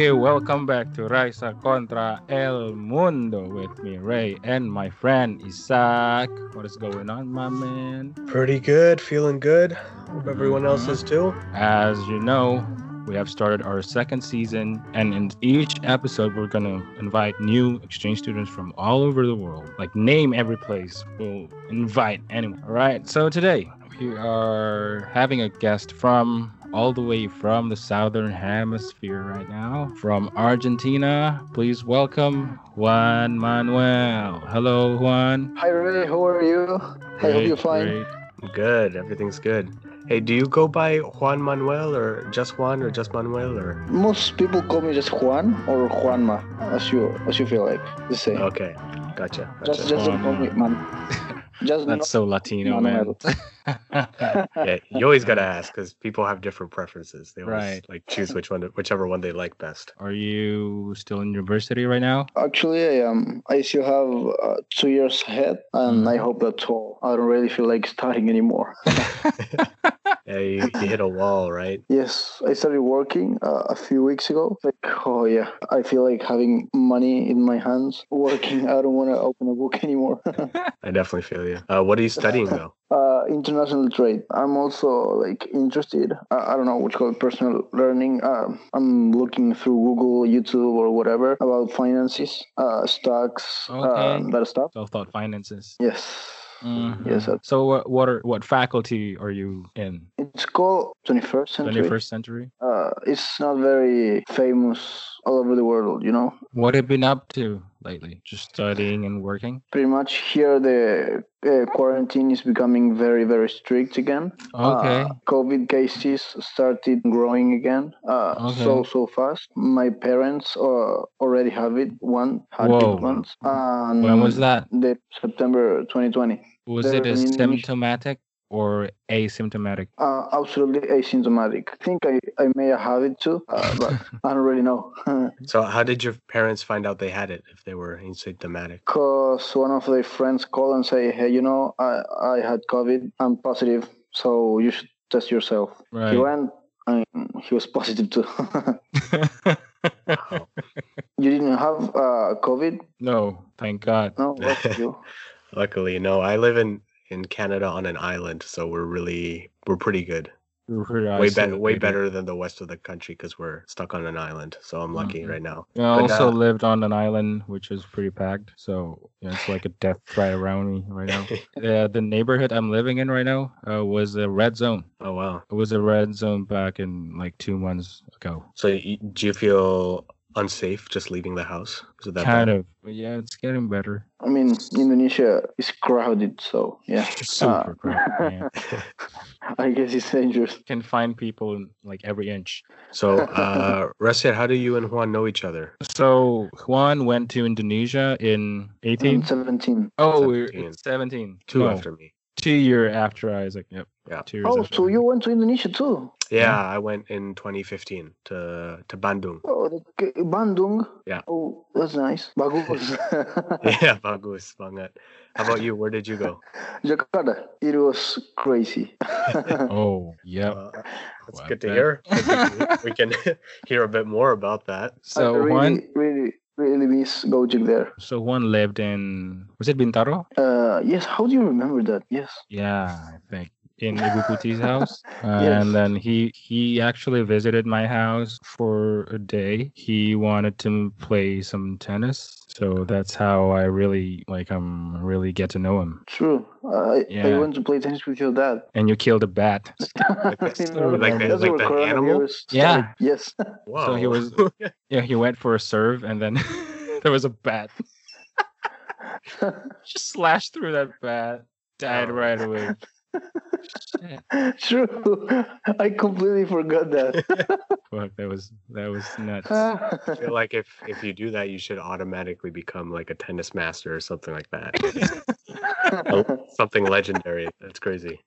Okay, welcome back to Raisa Contra El Mundo with me, Ray, and my friend Isaac. What is going on, my man? Pretty good, feeling good. Hope everyone else Mhm. is too. As you know, we have started our second season, and in each episode, we're gonna invite new exchange students from all over the world. Like, name every place. We'll invite anyone. All right. So today we are having a guest from all the way from the southern hemisphere right now, from Argentina. Please welcome Juan Manuel. Hello, Juan. Hi Ray, how are you? I hope you're fine. great. Good, everything's good. Hey, do you go by Juan Manuel or just Juan or just Manuel or? Most people call me just Juan or Juanma, as you as you feel like the same. Okay, gotcha. just gotcha. just don't call me man. Just That's so Latino, man. Yeah, you always gotta ask because people have different preferences. They always Right. like choose which one, whichever one they like best. Are you still in university right now? Actually, I am. I still have uh, two years ahead, and I hope that's all. I don't really feel like studying anymore. Yeah, you, you hit a wall, right? yes, I started working uh, a few weeks ago. Like, oh yeah, I feel like having money in my hands, working. I don't want to open a book anymore. I definitely feel you. Uh, what are you studying though? uh, international trade. I'm also like interested. I, I don't know what's called personal learning. Uh, I'm looking through Google, YouTube, or whatever about finances, uh, stocks, uh, Okay. that stuff. Self-taught finances. Yes, Mhm. yes. So what what are what faculty are you in? It's called 21st century. Twenty first century. Uh, it's not very famous all over the world, you know. What have you been up to lately? Just studying and working. Pretty much here, the uh, quarantine is becoming very, very strict again. Okay. Uh, COVID cases started growing again uh, Okay. so so fast. My parents uh, already have it. One had Whoa. it once. And when was that? The September 2020. Was it a symptomatic or asymptomatic? Uh, absolutely asymptomatic. I think I, I may have had it too, uh, but I don't really know. So, how did your parents find out they had it if they were asymptomatic? Because one of their friends called and say, hey, you know, I, I had COVID. I'm positive, so you should test yourself. He went and he was positive too. Wow. you didn't have uh, COVID? no, thank God. No, that's you. Luckily, no. I live in in Canada on an island, so we're really we're pretty good. We're pretty way better, way better than the west of the country because we're stuck on an island. So I'm lucky Mhm. right now. I But, also uh, lived on an island which is pretty packed, so yeah, it's like a death threat around me right now. Yeah, the neighborhood I'm living in right now uh, was a red zone. oh wow. It was a red zone back in like two months ago. So do you feel unsafe just leaving the house? Is it that kind bad? of. But yeah, it's getting better. I mean, Indonesia is crowded, so yeah. Super crowded. man. I guess it's dangerous. Can find people in like every inch. So, uh, Rasiat, how do you and Juan know each other? So Juan went to Indonesia in 18. I'm 17. Oh, we're 17. it's 17. Two No, after me. Two year after Isaac. Yep. Yeah. Two years Oh, after so you went to Indonesia too? Yeah, I went in 2015 to to Bandung. Oh, the, Bandung. Yeah. Oh, that's nice. Bagus. yeah, bagus banget. How about you? Where did you go? Jakarta. It was crazy. Oh, yeah. Uh, that's Wow, good to that- hear. We can hear a bit more about that. I So really, Juan, really, really miss Gojek there. so one lived in was it Bintaro? Uh, yes. How do you remember that? Yes. Yeah, I think in Ibu Puti's house. Uh, Yes. And then he he actually visited my house for a day. He wanted to play some tennis, so that's how I really like um really get to know him. True. I I Yeah. went to play tennis with your dad. And you killed a bat. Like the- Remember? like the- like where the animal? Yeah. Yes. Wow. So he was yeah he went for a serve and then there was a bat just slashed through that bat, died Oh. right away. Shit. True. I completely forgot that. Fuck, that was that was nuts. I feel like if if you do that, you should automatically become like a tennis master or something like that. Oh, something legendary. That's crazy.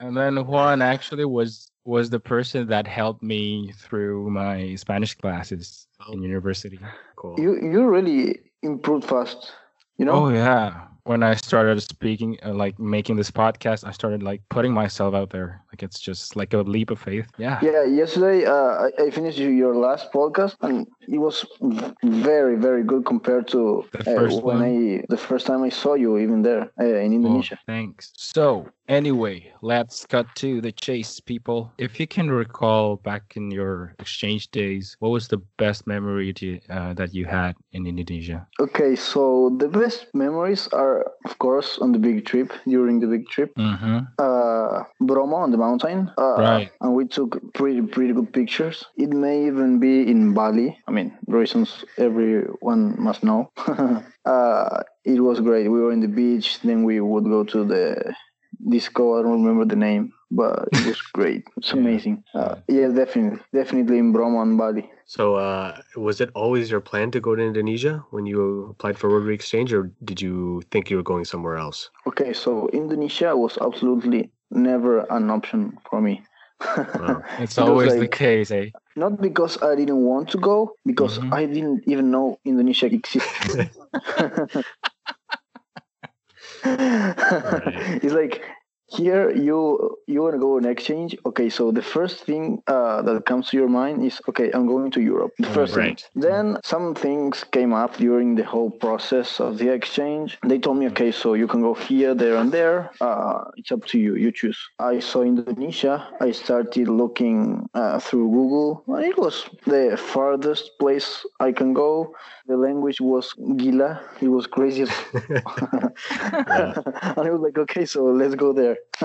And then Juan actually was was the person that helped me through my Spanish classes oh. in Oh. university. Cool. you you really improved fast. You know. Oh yeah. When I started speaking, uh, like making this podcast, I started like putting myself out there. Like it's just like a leap of faith. Yeah. Yeah, yesterday uh, I, finished your last podcast and it was very, very good compared to The uh, when one? I the first time I saw you even there uh, in Indonesia. thanks. So, anyway, let's cut to the chase, people. If you can recall back in your exchange days, what was the best memory to, uh, that you had in Indonesia? Okay, so the best memories are, of course, on the big trip during the big trip. Mm-hmm. uh, Bromo on the mountain. Uh, Right. And we took pretty pretty good pictures. It may even be in Bali. I mean, reasons everyone must know. uh, it was great. We were in the beach. Then we would go to the disco. I don't remember the name, but it was great. It's Yeah. amazing. Uh, yeah, definitely, definitely in Bromo and Bali. So, uh, was it always your plan to go to Indonesia when you applied for Rotary Exchange, or did you think you were going somewhere else? Okay, so Indonesia was absolutely never an option for me. Wow. It's It was always the case, eh? Not because I didn't want to go, because Mhm. I didn't even know Indonesia existed. It's like here you you want to go on exchange. Okay, so the first thing uh, that comes to your mind is okay, I'm going to Europe. The first thing. right. Then some things came up during the whole process of the exchange. They told me, okay, so you can go here, there, and there. Uh, it's up to you. You choose. I saw Indonesia. I started looking uh, through Google. It was the farthest place I can go. The language was Gila. It was crazy and I was like, okay, so let's go there.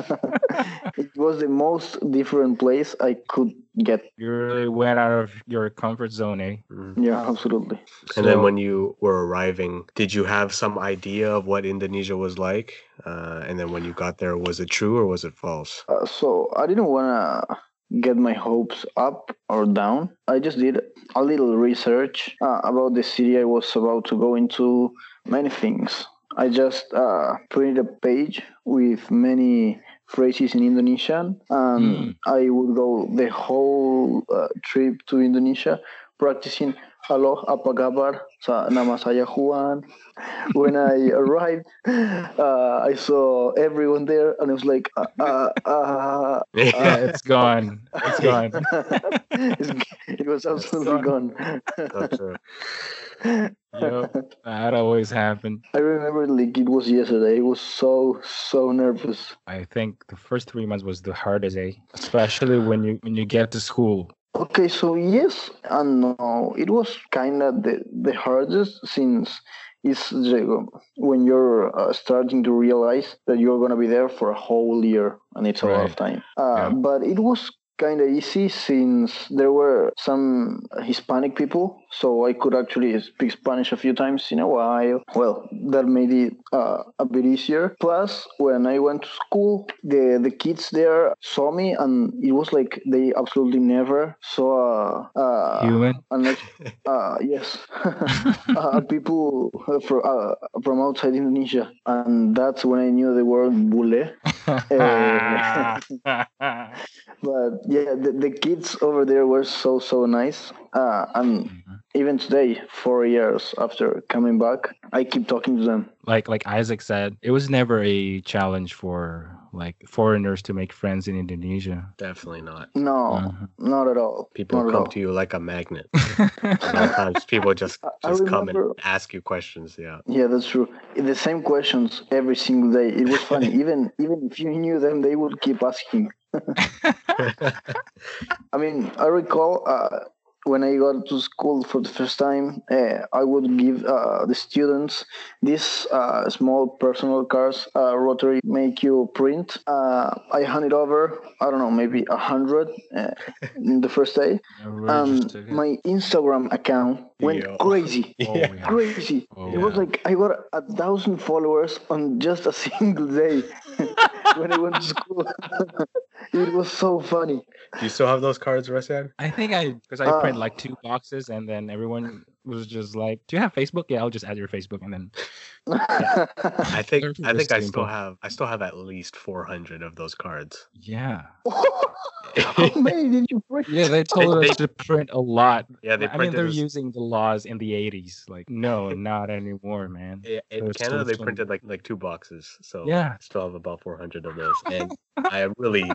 it was the most different place I could get. You really went out of your comfort zone, eh? Mhm. Yeah, absolutely. And then when you were arriving, did you have some idea of what Indonesia was like? Uh, and then when you got there, was it true or was it false? Uh, so I didn't want to get my hopes up or down. I just did a little research uh, about the city I was about to go into, many things. I just uh, printed a page with many phrases in Indonesian, and Hmm. I would go the whole uh, trip to Indonesia practicing Halo, apa kabar? Sa nama saya Juan. When I arrived, uh, I saw everyone there, and I was like, uh, uh, uh, Uh, it's gone. It's gone. it was absolutely gone. Uh, Yep, that always happened. I remember like it was yesterday. It was so so nervous. I think the first three months was the hardest, eh? Especially when you when you get to school. Okay, so yes and no. It was kind of the the hardest since it's the- when you're uh, starting to realize that you're gonna be there for a whole year and it's a lot of time. Uh, Yeah. But it was kind of easy since there were some Hispanic people, so I could actually speak Spanish a few times in a while. Well, that made it uh, a bit easier. Plus, when I went to school, the the kids there saw me, and it was like they absolutely never saw uh, Human. unless uh, yes, uh, people from uh, from outside Indonesia, and that's when I knew the word bule. But yeah, the, the kids over there were so so nice, uh, and Mhm. even today, four years after coming back, I keep talking to them. like like Isaac said, it was never a challenge for like foreigners to make friends in Indonesia. definitely not. No, Mhm. not at all. People not come all. to you like a magnet. Sometimes people just I- I just come and ask you questions. Yeah. Yeah, that's true. The same questions every single day. It was funny. even even if you knew them, they would keep asking. I mean, I recall uh, when I got to school for the first time, uh, I would give uh, the students these uh, small personal cards, uh, Rotary make you print. Uh, I handed over, I don't know, maybe a hundred uh, in the first day. Um, just took it. my Instagram account went Yeah. crazy. Oh, Yeah. yeah. Crazy. Oh, it was like I got a thousand followers on just a single day when I went to school. it was so funny. Do you still have those cards, Resad? I think I because I Uh, print like two boxes and then everyone was just like, "Do you have Facebook? Yeah, I'll just add your Facebook." And then I think I think I still have I still have at least 400 of those cards. yeah, oh, How many did you print? yeah, they told They- us to print a lot. Yeah, they printed I mean, they're this- using the laws in the '80s. Like, no, not anymore, man. Yeah, in Those Canada, they printed like like two boxes, so Yeah. I still have about 400 of those, and I really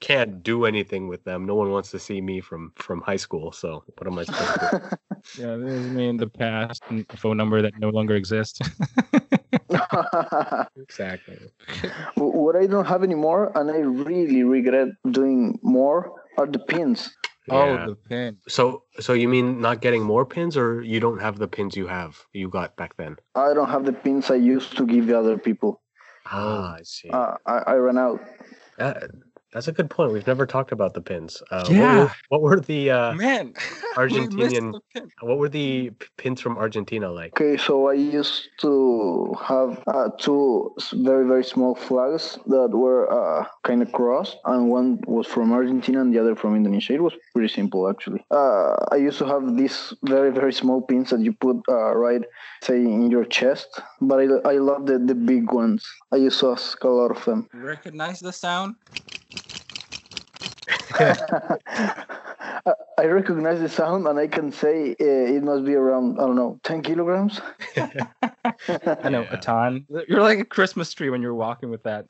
can't do anything with them. No one wants to see me from from high school, so what am I supposed to do? Yeah, this is me in the past, phone number that no longer exists. Exactly. what I don't have anymore, and I really regret doing more, are the pins. Oh, the pin. So so you mean not getting more pins, or you don't have the pins you have you got back then? I don't have the pins I used to give the other people. Ah, I see. Uh, I, I ran out. That- that's a good point. We've never talked about the pins. Uh, what were- Yeah. What were, the uh, Man, Argentinian- what were the p- pins from Argentina like? Okay, so I used to have uh, two very very small flags that were uh, kind of crossed, and one was from Argentina and the other from Indonesia. It was pretty simple actually. Uh, I used to have these very very small pins that you put uh, right, say in your chest, but I, I love the the big ones. I used to ask a lot of them. Recognize the sound? I I recognize the sound, and I can say uh, it must be around I don't know ten kilograms. I know, Yeah. a ton. You're like a Christmas tree when you're walking with that.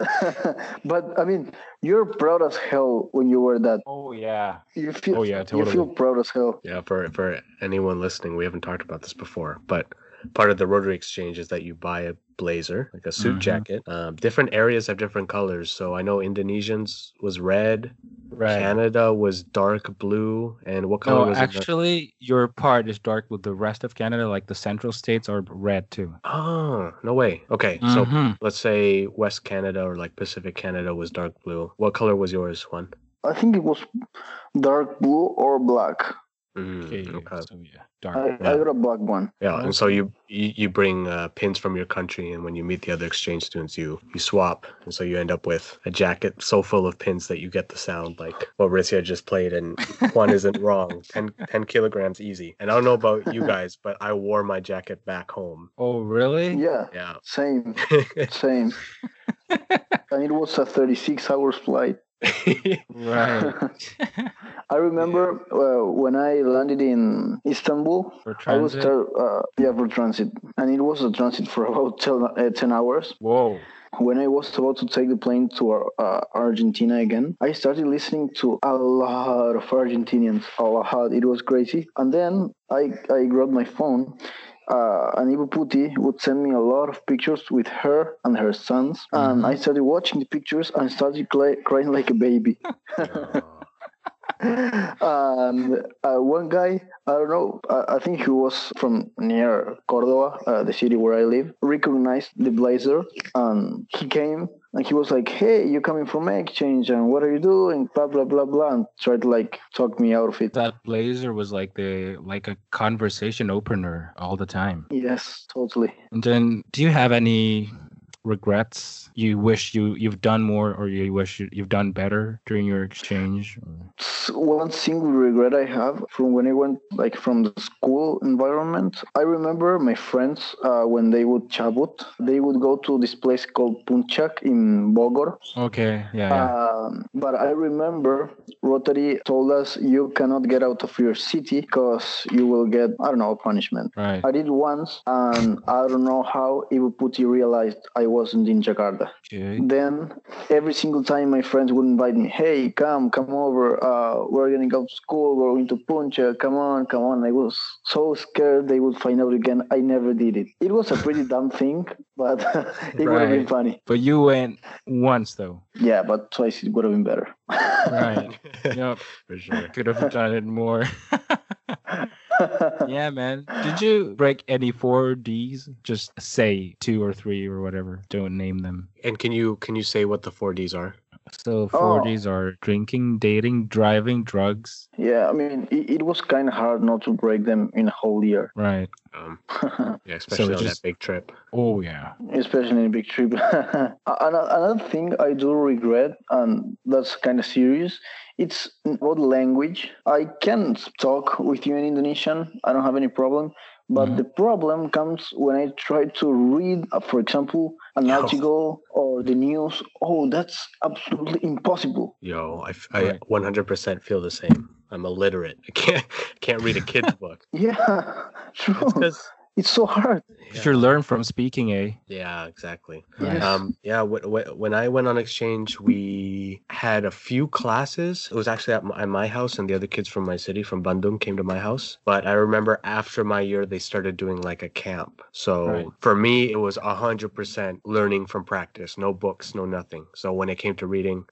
but I mean, you're proud as hell when you wear that. Oh yeah. You feel, Oh, yeah, You feel proud as hell. Yeah, for for anyone listening, we haven't talked about this before, but part of the Rotary Exchange is that you buy a blazer, like a suit Mhm. jacket. Um, different areas have different colors. So I know Indonesians was red, Right. Canada was dark blue, and what color No, was it? actually, your part is dark with the rest of Canada. Like the central states are red too. Oh, no way. Okay, so Mhm. let's say West Canada or like Pacific Canada was dark blue. What color was yours, one? I think it was dark blue or black. Mm, okay, okay. so yeah, dark. I, Yeah. I got a black one. Yeah, and so you you, you bring uh, pins from your country, and when you meet the other exchange students, you you swap, and so you end up with a jacket so full of pins that you get the sound like what Ritzia just played, and one isn't wrong. 10, 10 kilograms easy. And I don't know about you guys, but I wore my jacket back home. Oh really? Yeah, Yeah. same, same. and it was a 36 hours flight. Right. I remember uh, when I landed in Istanbul. For I was there, uh, yeah, for transit, and it was a transit for about 10, uh, 10 hours. Whoa. when I was about to take the plane to uh, Argentina again, I started listening to a lot of Argentinians. A lot. It was crazy. And then I, I grabbed my phone. Uh, and Ibu Puti would send me a lot of pictures with her and her sons. And I started watching the pictures and started cry- crying like a baby. and uh, one guy, I don't know, I, I think he was from near Cordoba, uh, the city where I live, recognized the blazer, and he came and he was like, "Hey, you're coming from exchange? And what are you doing?" Blah blah blah blah, and tried to like talk me out of it. That blazer was like the like a conversation opener all the time. Yes, totally. And then, do you have any regrets? You wish you you've done more, or you wish you, you've done better during your exchange? One single regret I have from when I went like from the school environment. I remember my friends uh, when they would cabut, they would go to this place called Puncak in Bogor. Okay, yeah, yeah. Um, but I remember Rotary told us you cannot get out of your city because you will get I don't know punishment. right. I did once, and I don't know how Ibu Puti realized I wasn't in Jakarta. Okay. Then every single time my friends would invite me, hey, come, come over. Uh, we're gonna go to school. We're going to Puncak. Come on, come on. I was so scared they would find out again. I never did it. It was a pretty dumb thing, but it would have been funny. But you went once though. Yeah, but twice it would have been better. Right. yep. For sure. I could have done it more. Yeah, man. Did you break any four Ds? Just say two or three or whatever. Don't name them. And can you can you say what the four Ds are? So four Oh. Ds are drinking, dating, driving, drugs. Yeah, I mean, it, it was kind of hard not to break them in a whole year, Um, Right. yeah, especially on just- that big trip. Oh yeah. especially in a big trip. Ano- Another thing I do regret, and that's kind of serious, it's about language. I can talk with you in Indonesian, I don't have any problem, But Mhm. the problem comes when I try to read, uh, for example, an Yo. article or the news. Oh, that's absolutely impossible. Yo, I, f- Right. I 100% feel the same. I'm illiterate. I can't can't read a kid's book. Yeah, true. It's 'cause- It's so hard. You should learn from speaking, eh? Yeah, exactly. Yes. Um, yeah, wh- wh- when I went on exchange, we had a few classes. It was actually at my, at my house, and the other kids from my city, from Bandung, came to my house. But I remember after my year, they started doing like a camp. So Right. for me, it was a hundred percent learning from practice. No books, no nothing. So when it came to reading,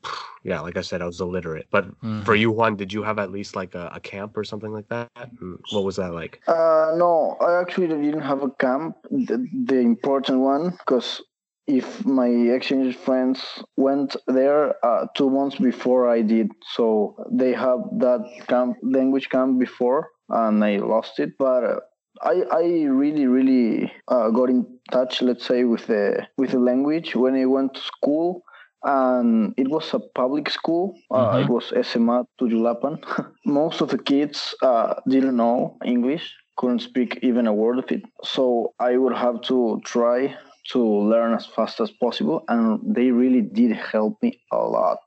yeah, like I said, I was illiterate. But Mhm. for you, Juan, did you have at least like a, a camp or something like that? Mm, What was that like? Uh, no, I actually didn't have a camp, the, the important one, because if my exchange friends went there uh, two months before I did, so they have that camp, language camp before, and I lost it. But uh, I, I really, really uh, got in touch, let's say, with the with the language when I went to school. And it was a public school. Uh, Mhm. It was SMA Tujulapan. Most of the kids uh, didn't know English, couldn't speak even a word of it. So I would have to try to learn as fast as possible. And they really did help me a lot,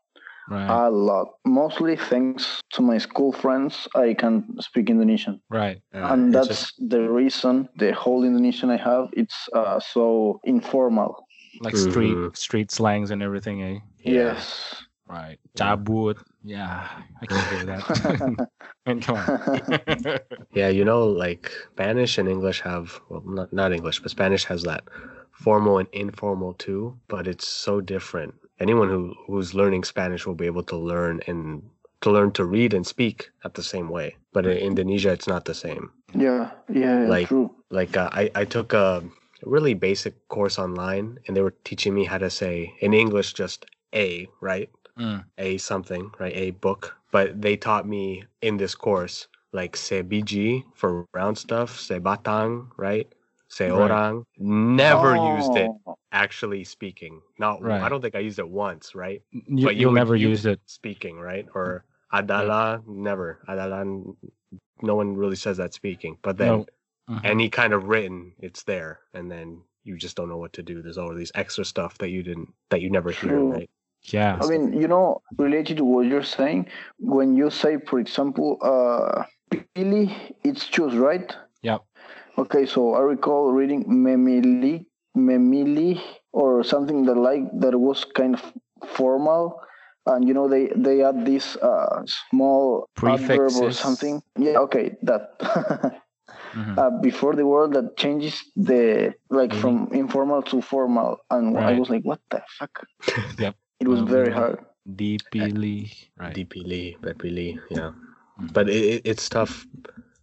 Right. a lot. Mostly thanks to my school friends, I can speak Indonesian. right. Uh, and it's that's just- the reason the whole Indonesian I have, it's uh, so informal. Like street Mhm. street slangs and everything, eh? yeah. Yes. Right. Cabut. Yeah, I can hear that. Man, come on. Yeah, you know, like Spanish and English have well, not not English, but Spanish has that formal and informal too. But it's so different. Anyone who who's learning Spanish will be able to learn and to learn to read and speak at the same way. But in Indonesia, it's not the same. yeah, yeah, Like- true. Like uh, I I took a really basic course online, and they were teaching me how to say in English just a right Mm. a something, right? A book. But they taught me in this course like se biji for round stuff, se batang, right? Se Right. orang. Never used it Oh, actually speaking. Not Right. I don't think I used it once, right? You, But you never use- use it. Speaking, right? Or adalah, never. Adalah no one really says that speaking. But then No. Mhm. any kind of written, it's there. And then you just don't know what to do. There's all these extra stuff that you didn't that you never hear, True. right? Yeah. I mean, you know, related to what you're saying, when you say, for example, uh, pili, it's choose, right? Yeah. Okay, so I recall reading memili, memili, or something that like that was kind of formal, and you know they they add this uh, small adverb or something. Yeah, okay, that. Mhm. uh, before the word that changes the like Meaning. from informal to formal, and I was like, what the fuck? Yep. It was very Um, hard. Deeply. Right. DPLE, Bepili, yeah. Mm. But it, it, it's tough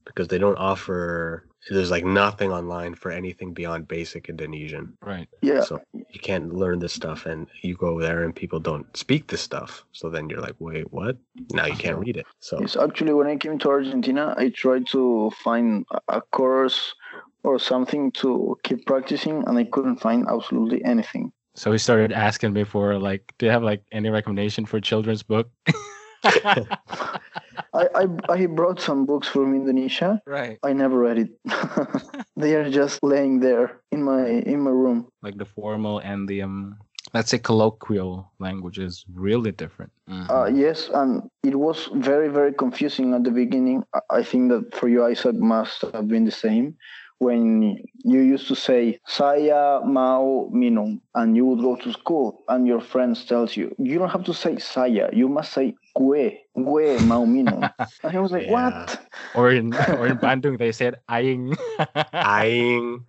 because they don't offer. There's like nothing online for anything beyond basic Indonesian. Right. Yeah. So you can't learn this stuff, and you go there and people don't speak this stuff. So then you're like, wait, what? Now you can't read it. So Yes, actually, when I came to Argentina, I tried to find a- a course or something to keep practicing, and I couldn't find absolutely anything. So he started asking me for like, do you have like any recommendation for children's book? I, I, I brought some books from Indonesia. right. I never read it. they are just laying there in my in my room. Like the formal and the um, let's say colloquial language is really different. Uh, yes, and it was very very confusing at the beginning. I- I think that for you, Isaac, must have been the same. When you used to say "saya mau minum" and you would go to school, and your friends tells you you don't have to say "saya," you must say "gue," "gue mau minum." and I was like, Yeah. "What?" or in or in Bandung they said aing. Aing,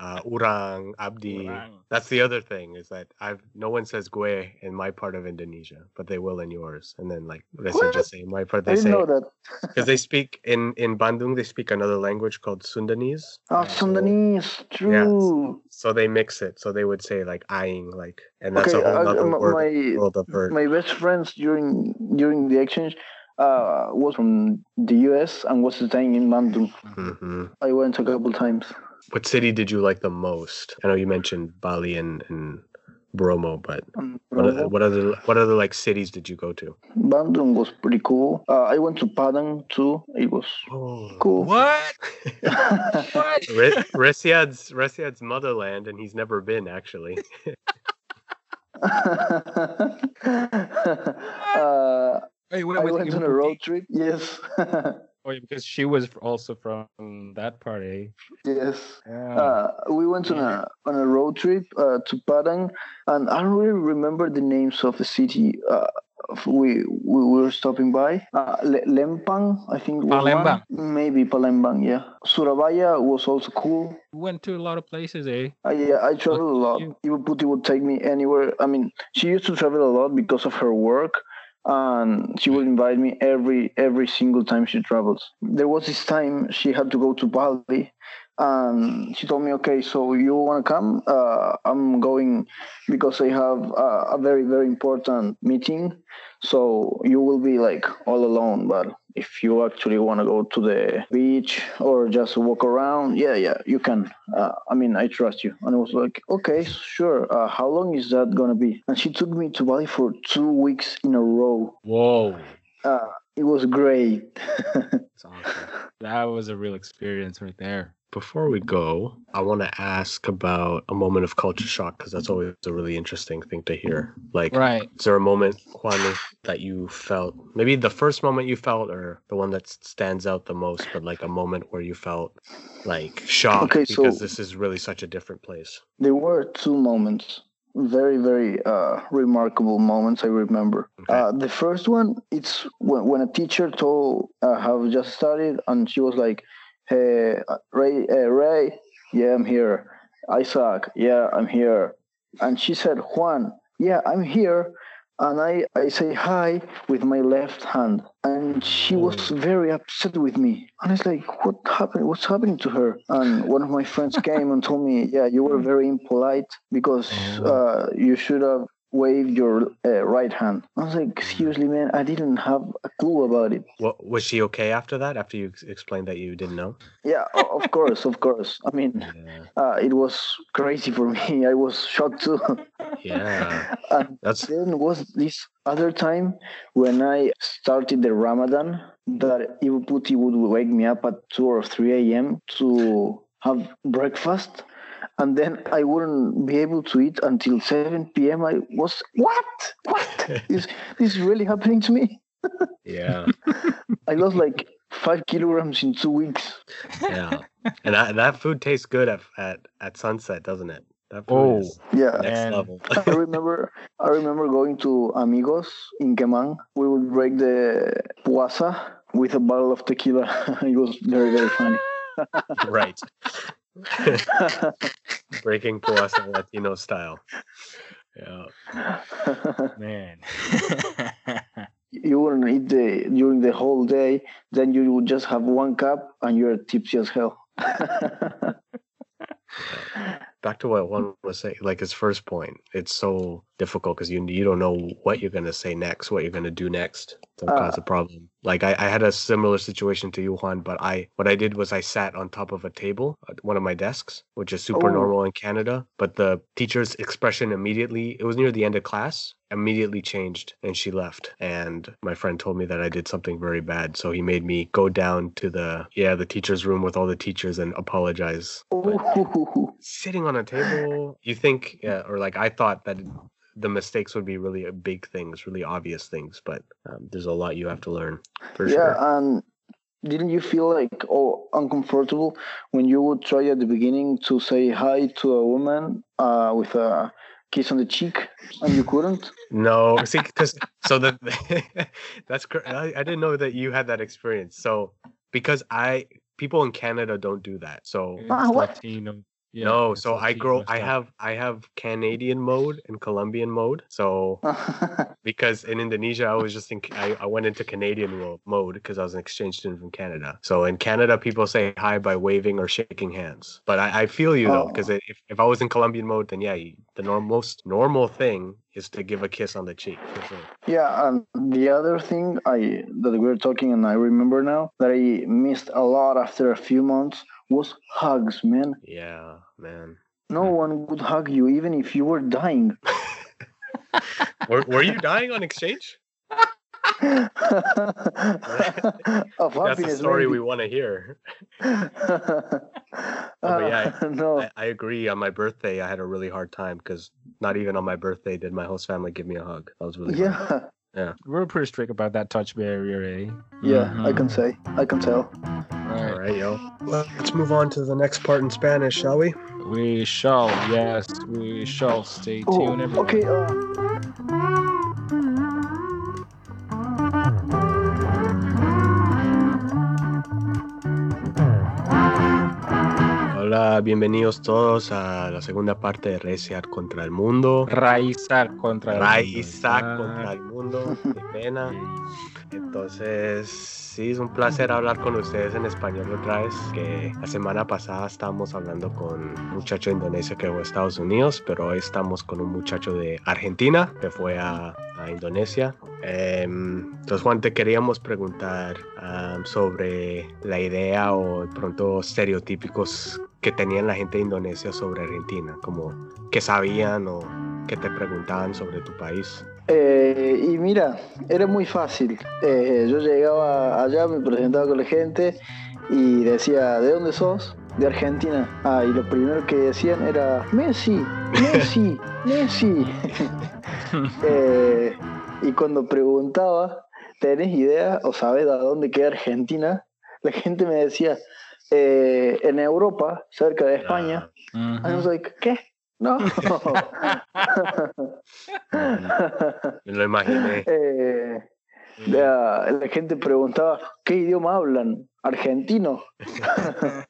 uh, urang, abdi. Urang. That's the other thing is that I've no one says gue in my part of Indonesia, but they will in yours. And then like let's What? just say in my part I they didn't say know that. because they speak in in Bandung they speak another language called Sundanese. Ah, Yeah. Sundanese, true. So they mix it. So they would say like aing, like, and that's okay, a whole uh, other m- word, my world of word. my best friends during during the exchange uh, was from the US and was staying in Bandung. hmm I went a couple times. What city did you like the most? I know you mentioned Bali and, and Bromo, but And what other, what other what other like cities did you go to? Bandung was pretty cool. Uh, I went to Padang too. It was Oh, cool. What? What? Re- Resiad's Resiad's motherland, and he's never been actually. uh, Wait, wait, I went on a road trip. Yes. Oh, yeah, because she was also from that part, eh? yes. Yeah. Uh, we went on a on a road trip uh, to Padang, and I don't really remember the names of the city uh, we we were stopping by. Uh, Le- Lempang, I think. Palembang. One. Maybe Palembang. Yeah. Surabaya was also cool. we went to a lot of places, eh? Uh, yeah, I travel a lot. you- Ibu Puti would take me anywhere. I mean, she used to travel a lot because of her work, and she would invite me every every single time she travels. There was this time she had to go to Bali, and she told me, "Okay, so you want to come? Uh, I'm going because I have uh, a very very important meeting. So you will be like all alone, but." If you actually want to go to the beach or just walk around, yeah, yeah, you can. Uh, I mean, I trust you. And I was like, okay, sure. Uh, how long is that gonna be? And she took me to Bali for two weeks in a row. Whoa. Uh, it was great. Awesome. That was a real experience right there. Before we go, I want to ask about a moment of culture shock because that's always a really interesting thing to hear. Like, Right. is there a moment, Juan, that you felt maybe the first moment you felt, or the one that stands out the most, but like a moment where you felt like shocked Okay, because so- this is really such a different place? there were two moments, very, very uh, remarkable moments I remember. Okay. Uh, the first one, it's when, when a teacher told uh, have just started, and she was like, "Hey, uh, Ray, uh, Ray, yeah, I'm here. Isaac, yeah, I'm here." And she said, "Juan, yeah, I'm here." And I, I say hi with my left hand. And she hmm. was very upset with me. And I was like, what happened? What's happening to her? And one of my friends came and told me, yeah, you were hmm. very impolite because hmm. uh, you should have waved your uh, right hand. I was like, seriously, man, I didn't have a clue about it. What was she okay after that? After you explained that you didn't know? Yeah, of course, of course. I mean, Yeah, uh, it was crazy for me. I was shocked too. yeah. and That's then was this other time when I started the Ramadan that Ibu Puti would wake me up at 2 or 3 a.m. to have breakfast. And then I wouldn't be able to eat until 7 p.m. I was, what? What? is this really happening to me? yeah, I lost like five kilograms in two weeks. yeah. And that, that food tastes good at, at at sunset, doesn't it? That Oh. Yeah. next level. I remember I remember going to Amigos in Kemang. We would break the puasa with a bottle of tequila. it was very, very funny. right. Breaking Puasa Latino style. Yeah. Man. you wouldn't eat the during the whole day, then you would just have one cup and you're tipsy as hell. Back to what one was saying, like his first point. It's so difficult because you you don't know what you're gonna say next, what you're gonna do next. That Uh, cause a problem. Like I, I had a similar situation to you, Juan, but I what I did was I sat on top of a table at one of my desks, which is super Oh. normal in Canada. But the teacher's expression immediately it was near the end of class, immediately changed and she left. And my friend told me that I did something very bad. So he made me go down to the yeah, the teacher's room with all the teachers and apologize. Sitting on a table you think yeah, or like i thought that the mistakes would be really big things really obvious things but um, there's a lot you have to learn for yeah, sure and didn't you feel like oh uncomfortable when you would try at the beginning to say hi to a woman uh, with a kiss on the cheek and you couldn't? no see because so the that's cr- I, I didn't know that you had that experience so because i people in canada don't do that so It's Ah, what? Latino. Yeah, no so i grow i have i have canadian mode and colombian mode so because in Indonesia, I was just in, I, I went into Canadian mode because I was an exchange student from Canada. So in Canada, people say hi by waving or shaking hands. But I, I feel you though, because Oh. if, if I was in Colombian mode, then yeah, the norm, most normal thing is to give a kiss on the cheek. Sure. Yeah, and the other thing I that we were talking and I remember now that I missed a lot after a few months was hugs, man. Yeah, man. No one would hug you even if you were dying. were, were you dying on exchange? of That's the happiness, story we want to hear. uh, yeah, no. I, I agree. On my birthday, I had a really hard time because not even on my birthday did my host family give me a hug. That was really hard. Yeah, We're pretty strict about that touch barrier, eh? yeah, I can Mhm. say, I can tell. All right, yo. Let's move on to the next part in Spanish, shall we? We shall, yes, we shall. Stay Oh, tuned, everyone. okay. Uh, Hola, bienvenidos todos a la segunda parte de Resear contra el mundo. Raizar contra el Raizar mundo. contra el mundo. Qué pena. Entonces, sí, es un placer hablar con ustedes en español otra vez. Que la semana pasada estábamos hablando con un muchacho de Indonesia que fue a Estados Unidos, pero hoy estamos con un muchacho de Argentina que fue a, Indonesia. Em, entonces, Juan, te queríamos preguntar am, sobre la idea o pronto estereotípicos que tenían la gente de Indonesia sobre Argentina, como que sabían o que te preguntaban sobre tu país. Eh, y mira, era muy fácil. Eh, yo llegaba allá, me presentaba con la gente y decía, ¿de dónde sos? De Argentina. Ah, y lo primero que decían era, Messi, Messi, Messi. Eh, y cuando preguntaba, ¿tenés idea o sabes a dónde queda Argentina? La gente me decía, "Eh, en Europa, cerca de España. Ujú. I was like, ¿qué? No. Me lo imaginé. Eh, la, la gente preguntaba, ¿qué idioma hablan? Argentino.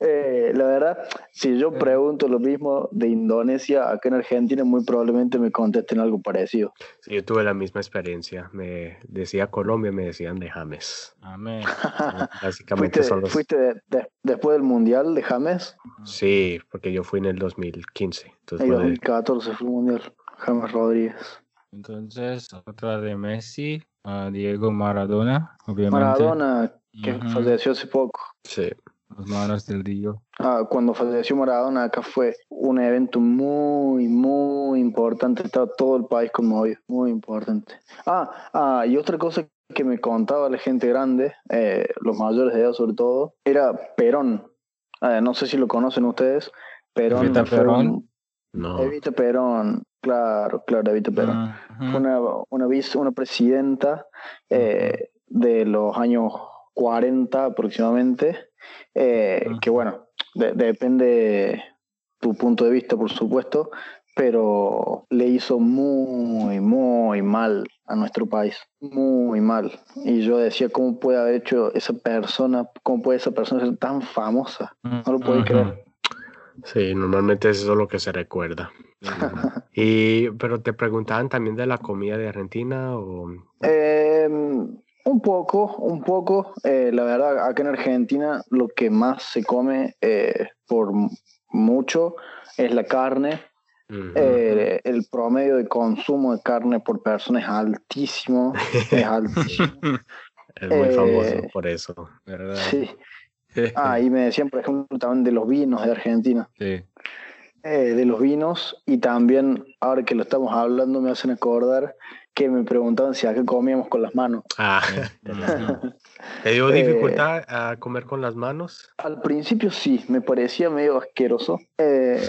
Eh, la verdad, si yo pregunto lo mismo de Indonesia acá en Argentina, muy probablemente me contesten algo parecido. Sí, yo tuve la misma experiencia. Me decía Colombia, me decían de James. Amén. Básicamente ¿Fuiste, son los... fuiste de- de- después del Mundial de James? Sí, porque yo fui en el 2015. Entonces, de- 2014 fue el Mundial. James Rodríguez. Entonces, otra de Messi, a Diego Maradona, obviamente. Maradona, que falleció hace poco. sí. Las manos del Diego. Ah, cuando falleció Maradona, acá fue un evento muy, muy importante. Estaba todo el país conmovido, muy importante. Ah, ah, y otra cosa que me contaba la gente grande, eh, los mayores de edad sobre todo, era Perón. Ah, no sé si lo conocen ustedes. Perón. Fue Perón. un- No. Evita Perón, claro, claro, Evita Perón. Una, una, vice- una presidenta eh, de los años 40 aproximadamente, eh, que bueno, de- depende tu punto de vista, por supuesto, pero le hizo muy, muy mal a nuestro país, muy mal. Y yo decía, ¿cómo puede haber hecho esa persona, cómo puede esa persona ser tan famosa? No lo puedo creer. Sí, normalmente es eso lo que se recuerda. Y, pero te preguntaban también de la comida de Argentina o... Eh, un poco, un poco. Eh, la verdad, acá en Argentina lo que más se come eh, por mucho es la carne. Eh, el promedio de consumo de carne por persona es altísimo. Es altísimo. es muy famoso por eso. ¿Verdad? Sí. Ah, y me decían, por ejemplo, también de los vinos de Argentina. Sí. Eh, de los vinos y también, ahora que lo estamos hablando, me hacen acordar que me preguntaban si acá comíamos con las manos. Ah. ¿te dio Eh, dificultad a comer con las manos? Al principio sí, me parecía medio asqueroso. Eh,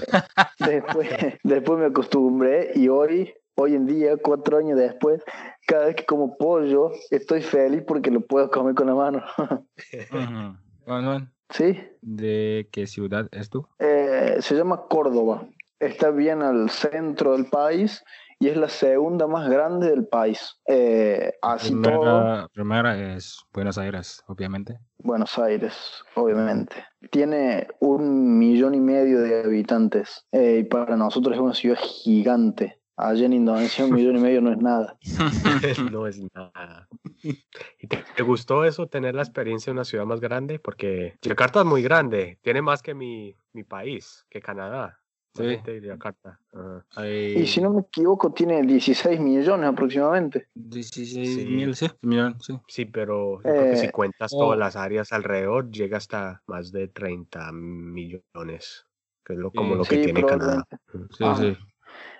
después, después me acostumbré y hoy, hoy en día, cuatro años después, cada vez que como pollo, estoy feliz porque lo puedo comer con la mano. Ujú. Manuel, ¿Sí? ¿de qué ciudad es tú? Eh, se llama Córdoba. Está bien al centro del país y es la segunda más grande del país. Eh, así todo, Primera, primera es Buenos Aires, obviamente. Buenos Aires, obviamente. Tiene un millón y medio de habitantes eh, y para nosotros es una ciudad gigante. Allá en Indonesia un millón y medio no es nada. no es nada. ¿Y te, te gustó eso, tener la experiencia en una ciudad más grande? Porque Yakarta es muy grande, tiene más que mi, mi país, que Canadá. Sí. Hay Y si no me equivoco, tiene 16 millones aproximadamente. 16 Sí. mil, sí, millón, sí. Sí, pero yo creo que si Eh, cuentas oh. todas las áreas alrededor, llega hasta más de 30 millones, que es lo, como Sí. lo que Sí, tiene Canadá. probablemente. Sí, Ah. sí.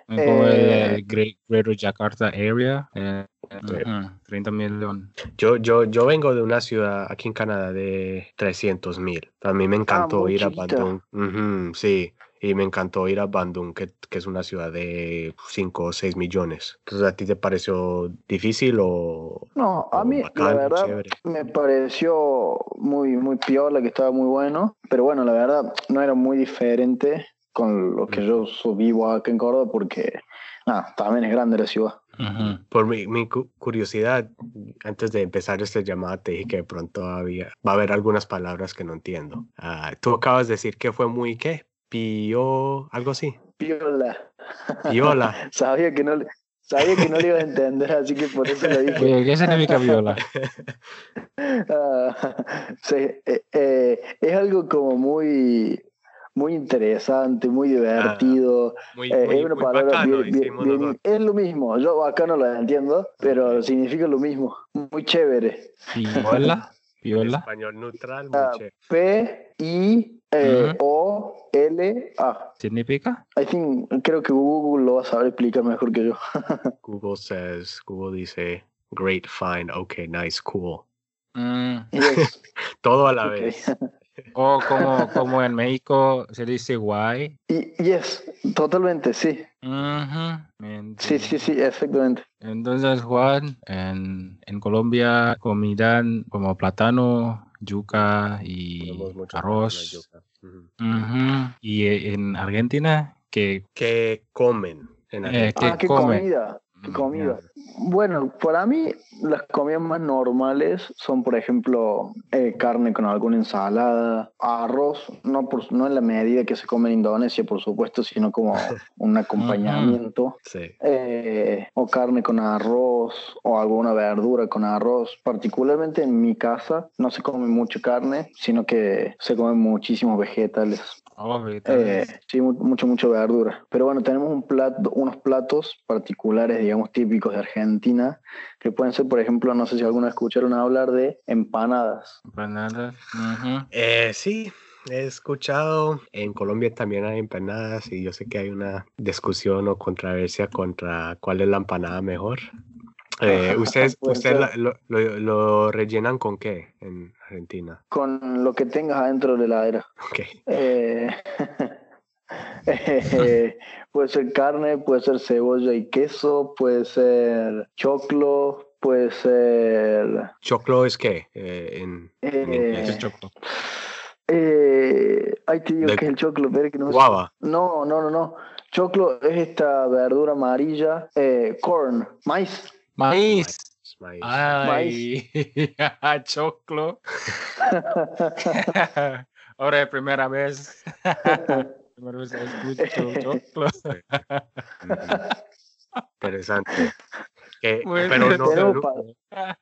Como el Eh, Great- Greater Jakarta Area. eh, ujú, 30 millones. Yo, yo, yo vengo de una ciudad aquí en Canadá de 300 mil. A mí me encantó muy ir a. Bandung. Ujú, sí, y me encantó ir a Bandung, que, que es una ciudad de 5 o 6 millones. Entonces, ¿a ti te pareció difícil o, No, a o mí la bacán, verdad chévere? me pareció muy, muy piola, que estaba muy bueno, pero bueno, la verdad no era muy diferente con lo que yo vivo acá en Córdoba porque, nada, también es grande la ciudad. Ujú. Por mi, mi cu- curiosidad, antes de empezar esta llamada, te dije que de pronto había, va a haber algunas palabras que no entiendo. Ah, tú acabas de decir que fue muy, ¿qué? Pío, algo así. Piola. Piola. sabía que no le, sabía que no le ibas a entender, así que por eso lo dije. Oye, ¿qué significa viola? Ah, sí, eh, eh, es algo como muy, muy interesante, muy divertido. Muy, Eh, muy, es una muy palabra bacano, bien- bien- hicimos bien- nosotros. es lo mismo. Yo acá no lo entiendo, pero significa lo mismo. Muy chévere. Viola. Viola. Español neutral, muy Ah, chévere. P I eh. O L A. ¿Significa? I think creo que Google lo va a saber explicar mejor que yo. Google says, Google dice, great, fine, okay, nice, cool. Mm, Yes. Todo a la Ok. vez. O como, como en México se dice guay. Y yes, totalmente, sí. Sí, sí, sí, exactamente. Entonces, Juan, en, en Colombia comían como plátano, yuca y arroz. Y e- en Argentina, que ¿Qué comen en Eh, ah, qué comen? comida. Mm, comida. Bueno, para mí las comidas más normales son, por ejemplo, eh, carne con alguna ensalada, arroz, no, por, no en la medida que se come en Indonesia, por supuesto, sino como un acompañamiento. Sí. eh, o carne con arroz o alguna verdura con arroz. Particularmente en mi casa no se come mucho carne, sino que se comen muchísimos vegetales. oh, Eh, sí, mu- mucho, mucho verdura. Pero bueno, tenemos un plato, unos platos particulares, digamos, típicos de Argentina, que pueden ser, por ejemplo, no sé si alguna vez escucharon hablar de empanadas. empanadas. Eh, sí, he escuchado. En Colombia también hay empanadas y yo sé que hay una discusión o controversia contra cuál es la empanada mejor. Eh, ¿Ustedes, ustedes la- lo, lo- lo rellenan con qué en Argentina? Con lo que tengas adentro de la heladera. Ok. Eh, eh, puede ser carne, puede ser cebolla y queso, puede ser choclo, puede ser... ¿Choclo es qué? Eh, en, en eh, inglés. Es choclo. eh, ay, te digo De- que es el choclo, pero que no sé. Guava. No, no, no, no. Choclo es esta verdura amarilla. Eh, corn, maíz. Maíz. Maíz. Ay, choclo. Ahora es primera vez. Primera vez que escucho. Interesante. Que- Bueno, pero no,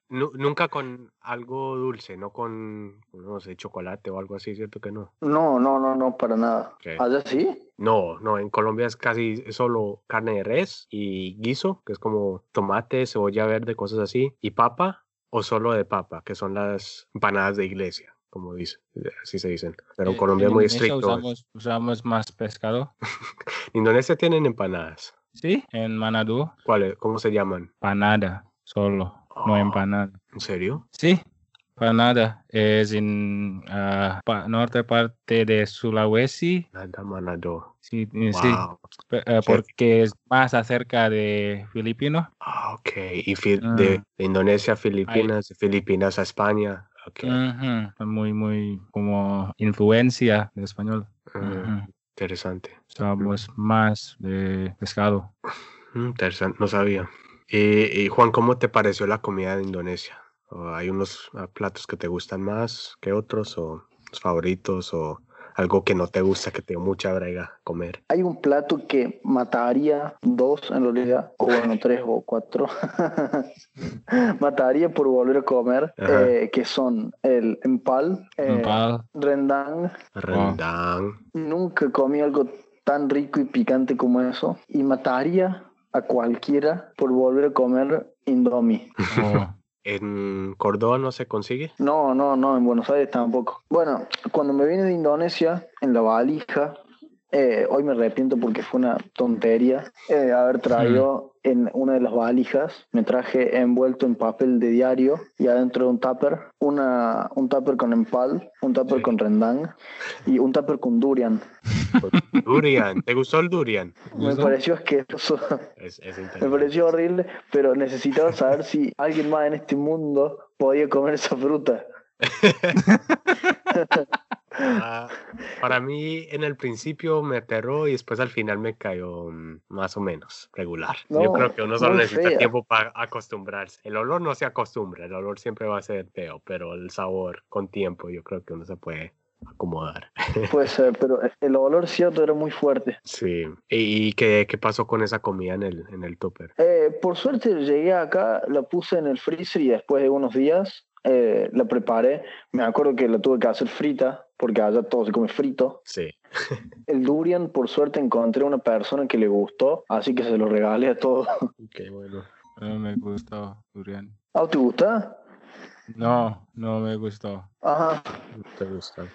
nu- nunca con algo dulce, no con, no sé, chocolate o algo así, ¿cierto que no? No, no, no, no, para nada. ¿Allá sí? No, no, en Colombia es casi solo carne de res y guiso, que es como tomate, cebolla verde, cosas así, y papa o solo de papa, que son las empanadas de iglesia, como dice, así se dicen. Pero en Eh, Colombia es en muy Indonesia estricto. Usamos, usamos más pescado. En Indonesia tienen empanadas. Sí, en Manado, ¿Cuáles? ¿Cómo se llaman? panada solo, no Oh. empanada. ¿En serio? Sí, panada es en ah, pa- norte parte de Sulawesi. Nada manado. Sí, eh, sí, Wow. eh, Sí. porque es más acerca de Filipino. Ah, ok. Y fi- de, Ah. de Indonesia a Filipinas, de Filipinas a España. Ok. Ujú, Muy, muy como influencia de español. Ah, Ujú. Interesante. Usamos más de pescado. Mm, Interesante, no sabía. Y, y, Juan, ¿cómo te pareció la comida de Indonesia? ¿O ¿Hay unos ah, platos que te gustan más que otros o los favoritos o algo que no te gusta, que te dio mucha brega comer? Hay un plato que mataría dos en realidad, o bueno, tres o cuatro. mataría por volver a comer, eh, que son el empal, eh, Empal, rendang. Rendang. Nunca comí algo tan rico y picante como eso. Y mataría a cualquiera por volver a comer indomie. o ¿En Córdoba no se consigue? No, no, no, en Buenos Aires tampoco. Bueno, cuando me vine de Indonesia, en la valija, eh, hoy me arrepiento porque fue una tontería eh, haber traído en una de las valijas, me traje envuelto en papel de diario y adentro de un tupper, una, un tupper con empal, un tupper con rendang y un tupper con durian. Durian, ¿te gustó el durian? Me pareció asqueroso. Es, es Me pareció horrible, pero necesitaba saber si alguien más en este mundo podía comer esa fruta. Ah, para mí en el principio me aterró y después al final me cayó mm, más o menos regular. Yo No, creo que uno solo necesita fea. tiempo para acostumbrarse. El olor no se acostumbra, el olor siempre va a ser feo, pero el sabor con tiempo yo creo que uno se puede acomodar. Puede ser, pero el olor cierto era muy fuerte. Sí. ¿Y, y qué, qué pasó con esa comida en el, en el tupper? Eh, por suerte llegué acá, la puse en el freezer y después de unos días eh, la preparé. Me acuerdo que la tuve que hacer frita, porque allá todo se come frito. Sí. El durian, por suerte, encontré una persona que le gustó, así que se lo regalé a todos. Qué bueno. No me gustó, durian. ¿Ah, te gusta? No, no me gustó. Ajá. ¿Te gusta?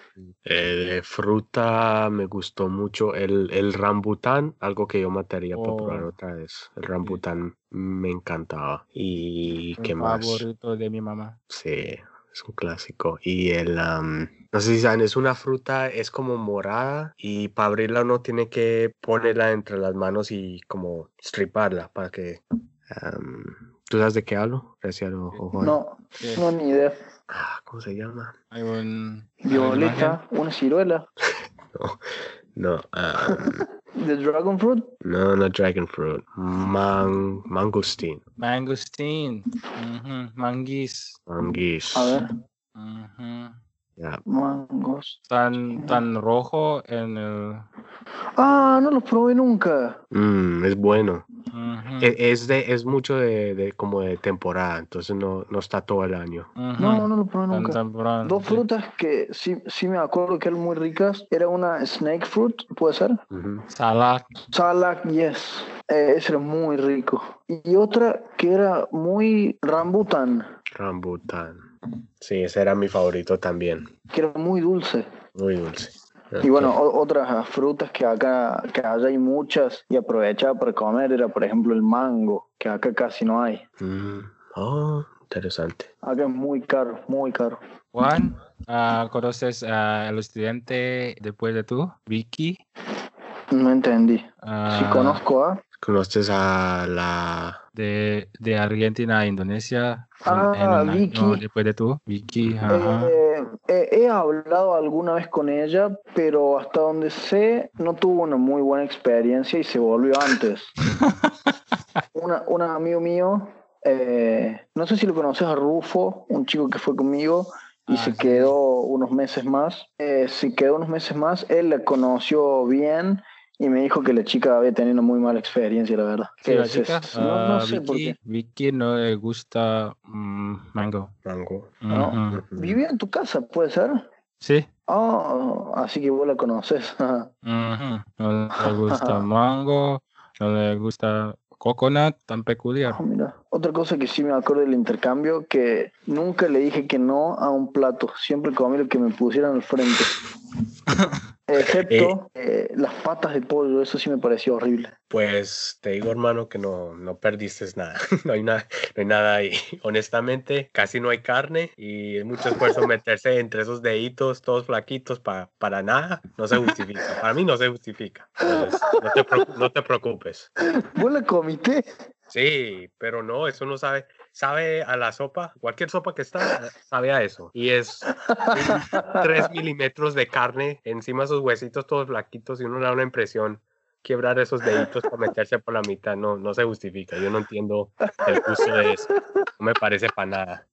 Eh, de fruta me gustó mucho el, el rambután, algo que yo mataría por probar Oh. otra vez. El rambután me encantaba. ¿Y El qué más? favorito de mi mamá. Sí, es un clásico. Y el, am, no sé si saben, es una fruta, es como morada y para abrirla uno tiene que ponerla entre las manos y como striparla para que... ¿Tú sabes de qué hablo? Gracias, o-. No, ¿Qué? no ni idea. Ah, ¿Cómo se llama? Hay un Violeta, una ciruela. No, no, am, ¿De dragon fruit? no, no dragon fruit. Man, mangosteen. Mangosteen. Ujú, Manguis. Manguis. A ver, Ujú. Mangos. Tan, tan rojo en el. Ah, no los probé nunca. Mm, es bueno. Ujú, E- Es, de, es mucho de, de como de temporada, entonces no, no está todo el año. ujú. No, no los probé Tan nunca. Dos sí. frutas que sí, sí me acuerdo que eran muy ricas. Era una snake fruit, ¿puede ser? Ujú. Salak. Salak, yes. Eh, ese era muy rico. Y otra que era muy rambutan, Rambután. Sí, ese era mi favorito también. que era muy dulce. Muy dulce. Y bueno, otras ah, frutas que acá, que allá hay muchas y aprovechaba para comer era, por ejemplo, el mango, que acá casi no hay. Mm, Oh, interesante. Acá es muy caro, muy caro. Juan, ah, ¿conoces al estudiante después de tú? Vicky. No entendí. Si Ah, conozco a... ¿Conoces a la... de, de Argentina a Indonesia. Ah, en Vicky. después de tú. Vicky, ajá. Eh, eh, he hablado alguna vez con ella, pero hasta donde sé no tuvo una muy buena experiencia y se volvió antes. una, un amigo mío, eh, no sé si lo conoces a Rufo, un chico que fue conmigo y Ah, se sí. quedó unos meses más. Eh, se quedó unos meses más, él la conoció bien y me dijo que la chica había tenido muy mala experiencia, la verdad. Sí, Que la se- chica, no, no sé por Vicky, qué. Vicky no le gusta mm, mango. Mango? Vivía en tu casa, ¿puede ser? Sí. Oh, así que vos la conoces. No le gusta mango, no le gusta coconut, tan peculiar. Ah, mira. Otra cosa que sí me acuerdo del intercambio, que nunca le dije que no a un plato. Siempre comí lo que me pusieran al frente. Excepto eh, las patas de pollo, eso sí me pareció horrible. Pues te digo, hermano, que no, no perdiste nada. No hay nada, no hay nada ahí. Honestamente, casi no hay carne y es mucho esfuerzo meterse entre esos deditos, todos flaquitos, pa- para nada. No se justifica. Para mí no se justifica. Entonces, no te, no te preocupes. ¿Vos la comiste? Sí, pero no, eso no sabe. Sabe a la sopa, cualquier sopa que está, sabe a eso. Y es 3 milímetros de carne encima de esos huesitos todos flaquitos y uno le da una impresión quiebrar esos deditos para meterse por la mitad. No, no se justifica. Yo no entiendo el gusto de eso. No me parece para nada.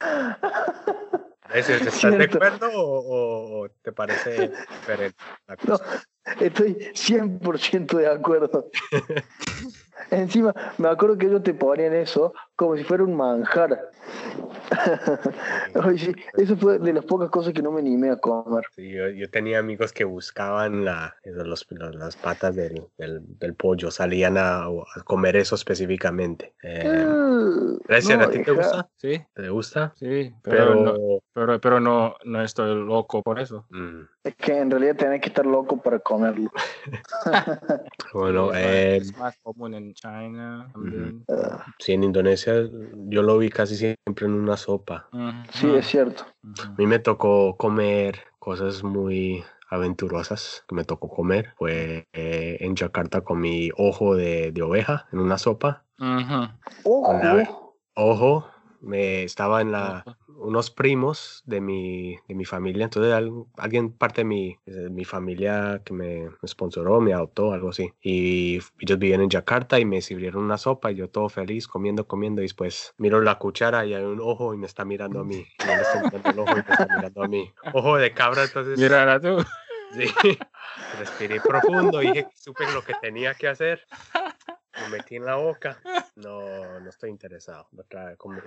¿Es- ¿Estás de acuerdo o, o- te parece diferente la No, cosa? estoy 100% de acuerdo. Encima, me acuerdo que ellos te ponían eso como si fuera un manjar. Oye, sí, eso fue de las pocas cosas que no me animé a comer. Sí, yo, yo tenía amigos que buscaban la, los- los- las patas del, del, del pollo, salían a, a comer eso específicamente. Eh, Eh, Grecia, no, ¿a ti te gusta? Sí, ¿Te gusta? sí, pero, Pero, no, pero, pero no, no estoy loco por eso. mm, Es que en realidad tenés que estar loco para comerlo. bueno, eh, es más común en China también. Sí, en Indonesia yo lo vi casi siempre en una sopa. sí, es cierto. A mí me tocó comer cosas muy aventurosas que me tocó comer. Fue eh, en Yakarta comí ojo de, de oveja en una sopa. Ojo, Ojo, me estaba en la unos primos de mi, de mi familia, entonces al- alguien parte de mi, de mi familia que me, me sponsoró, me adoptó, algo así. Y ellos vivían en Yakarta y me sirvieron una sopa y yo todo feliz comiendo, comiendo y después miro la cuchara y hay un ojo y me está mirando a mí. Y mirando el ojo y me está mirando a mí. Ojo de cabra, entonces Mira tú. sí, respiré profundo y dije, supe lo que tenía que hacer. Me metí en la boca. No, no estoy interesado. Otra vez, como,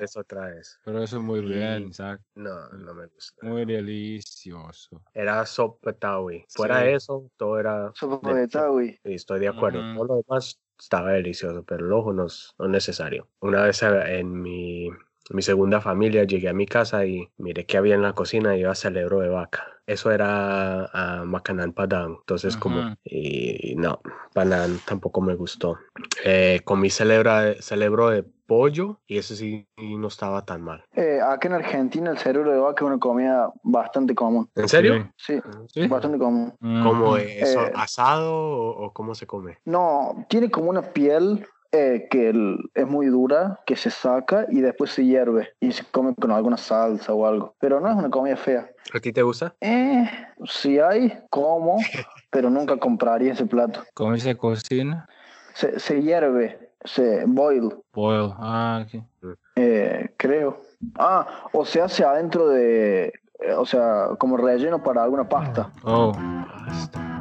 eso otra vez. Pero eso es muy bien, Isaac. No, no me gusta. Muy delicioso. Era sopa tawi. Fuera Sí. eso, todo era. sopa de delicioso. tawi. Sí, estoy de acuerdo. Ujú. Todo lo demás estaba delicioso, pero el ojo no es, no es necesario. Una vez eh, en mi, mi segunda familia llegué a mi casa y miré que había en la cocina y iba cerebro de vaca. Eso era a Makanan Padang. Entonces, como. Ujú. Y no, Panan tampoco me gustó. Eh, comí celebra, cerebro de pollo y ese sí no estaba tan mal. Eh, acá en Argentina el cerebro de vaca es una comida bastante común. ¿En serio? Sí, Sí. bastante común. ¿Cómo Ujú. eso? Eh, ¿Asado o, o cómo se come? No, tiene como una piel eh, que el- es muy dura, que se saca y después se hierve y se come con alguna salsa o algo. Pero no es una comida fea. ¿A ti te gusta? Eh, si hay, como, pero nunca compraría ese plato. ¿Cómo se cocina? Se, se hierve, se boil, Boil. Ah, ok. eh, creo. Ah, o se hace adentro de, eh, o sea, como relleno para alguna pasta. Oh, Basta.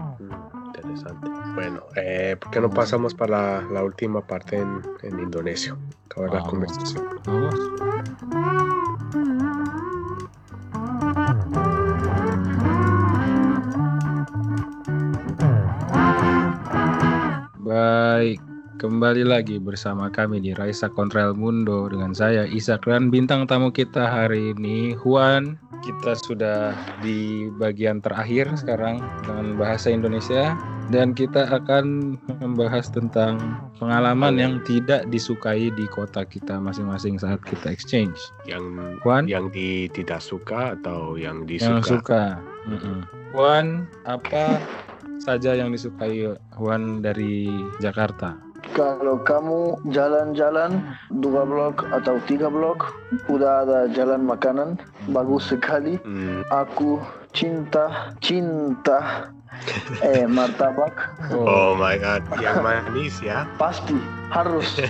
Interesante. Bueno, eh, ¿por qué no pasamos para la, la última parte en, en Indonesia? Acabar la Vamos. conversación. vamos. Baik, kembali lagi bersama kami di Raisa Kontra El Mundo dengan saya Isak dan bintang tamu kita hari ini Juan. Kita sudah di bagian terakhir sekarang dengan bahasa Indonesia dan kita akan membahas tentang pengalaman yang tidak disukai di kota kita masing-masing saat kita exchange. Yang Juan? yang di, tidak suka atau yang Yang disuka? suka. Mm-mm. Juan, apa saja yang disukai Juan dari Jakarta? Kalau kamu jalan-jalan dua blok atau tiga blok, udah ada jalan makanan, bagus sekali. Hmm, Aku cinta, cinta eh martabak. Oh my god, yang manis ya. Pasti harus.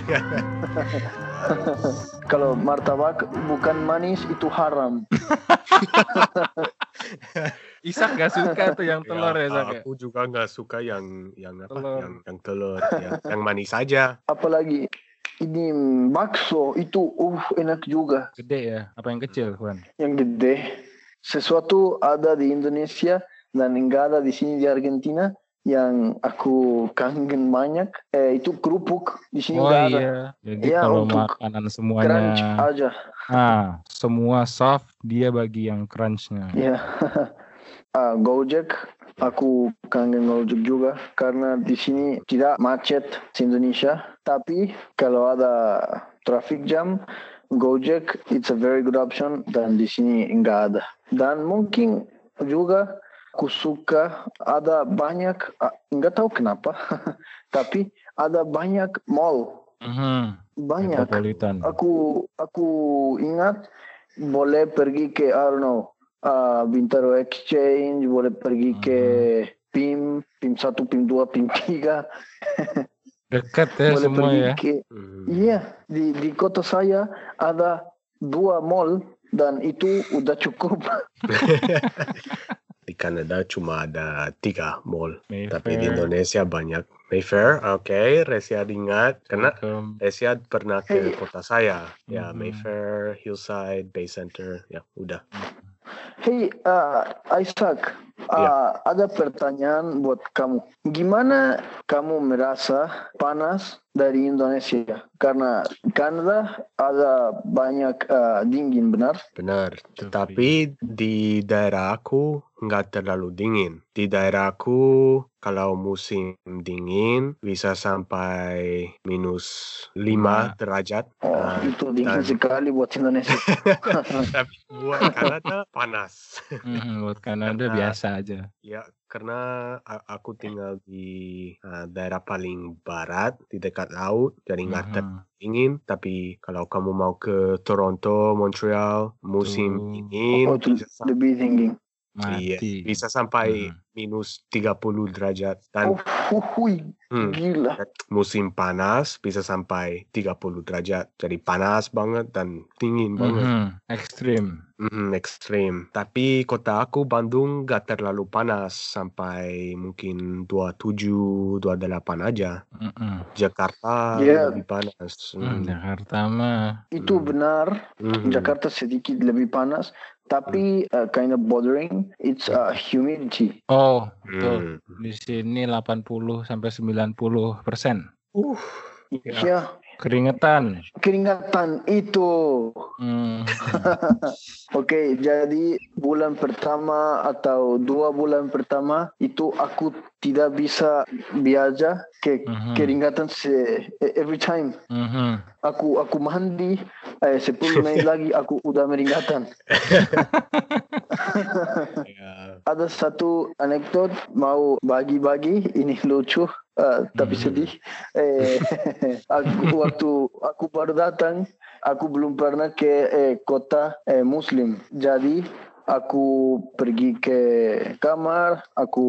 Kalau martabak bukan manis itu haram. Isak gak suka tuh yang telur ya, Sak? ya? Aku juga nggak suka yang yang apa? Telur. Yang yang telur, ya. yang manis saja. Apalagi ini bakso itu uh enak juga. Gede ya? Apa yang kecil, Juan? Yang gede. Sesuatu ada di Indonesia dan enggak ada di sini di Argentina yang aku kangen banyak eh, itu kerupuk di sini Oh ada. iya. Jadi Iya, kalau untuk makanan Crunch semuanya, aja. ah, semua soft, dia bagi yang crunchnya. Ya. Ah, Gojek, aku kangen Gojek juga karena di sini tidak macet di Indonesia. Tapi kalau ada traffic jam, Gojek it's a very good option dan di sini enggak ada. Dan mungkin juga aku suka ada banyak, enggak tahu kenapa, tapi ada banyak mall, Mhm, banyak. Aku aku ingat boleh pergi ke I don't know uh, Bintaro Exchange boleh pergi ke PIM PIM 1 PIM 2 PIM 3 Dekat ya boleh semua pergi ya. ke Hmm. iya di di kota saya ada dua mall dan itu udah cukup Di Kanada cuma ada tiga mall. Tapi di Mayfair, Indonesia banyak. Mayfair, oke. Resiad ingat. Karena. Resiad pernah ke Hey. kota saya. Ya, Mhm. Mayfair, Hillside, Bay Center. Ya, udah. Hey, uh, Isaac, uh, ada pertanyaan buat kamu. Gimana kamu merasa panas dari Indonesia? Karena Kanada ada banyak uh, dingin, benar? Benar. Tapi- Tapi di daerah aku nggak terlalu dingin. Di daerah aku kalau musim dingin bisa sampai minus 5 Lima. derajat. Oh, Ah, itu dingin dan- sekali buat Indonesia. Tapi buat Kanada panas. Mhm, buat Kanada Karena- biasa aja. Ya, karena aku tinggal di uh, daerah paling barat di dekat laut, jadi nggak terlalu Mhm. dingin. Tapi kalau kamu mau ke Toronto, Montreal, musim dingin oh, itu bisa sam- iya, Mati. bisa sampai Mhm. minus 30 derajat dan Oh, hui, hmm, gila. musim panas bisa sampai 30 derajat. Jadi panas banget dan dingin banget. Mhm, Ekstrim. Mhm, ekstrim. Tapi kota aku Bandung gak terlalu panas sampai mungkin 27, 28 aja. Mhm. Jakarta Iya. lebih panas. Hmm, Mhm, Jakarta mah. Itu Hmm. benar. mhm. Jakarta sedikit lebih panas, tapi uh, kind of bothering. It's uh, humidity. Oh, betul. Hmm. Di sini 80 sampai 90 persen. Uh, Ya. Ya, Keringetan. keringatan itu. Hmm. Oke, jadi bulan pertama atau dua bulan pertama itu aku tidak bisa biasa ke Mhm. keringatan se every time. Mhm. Aku aku mandi eh, 10 menit lagi aku udah meringatan. ya. Ada satu anekdot mau bagi-bagi ini lucu eh, tapi Mhm. sedih. Eh, aku waktu aku baru datang, aku belum pernah ke eh, kota eh, Muslim. Jadi aku pergi ke kamar, aku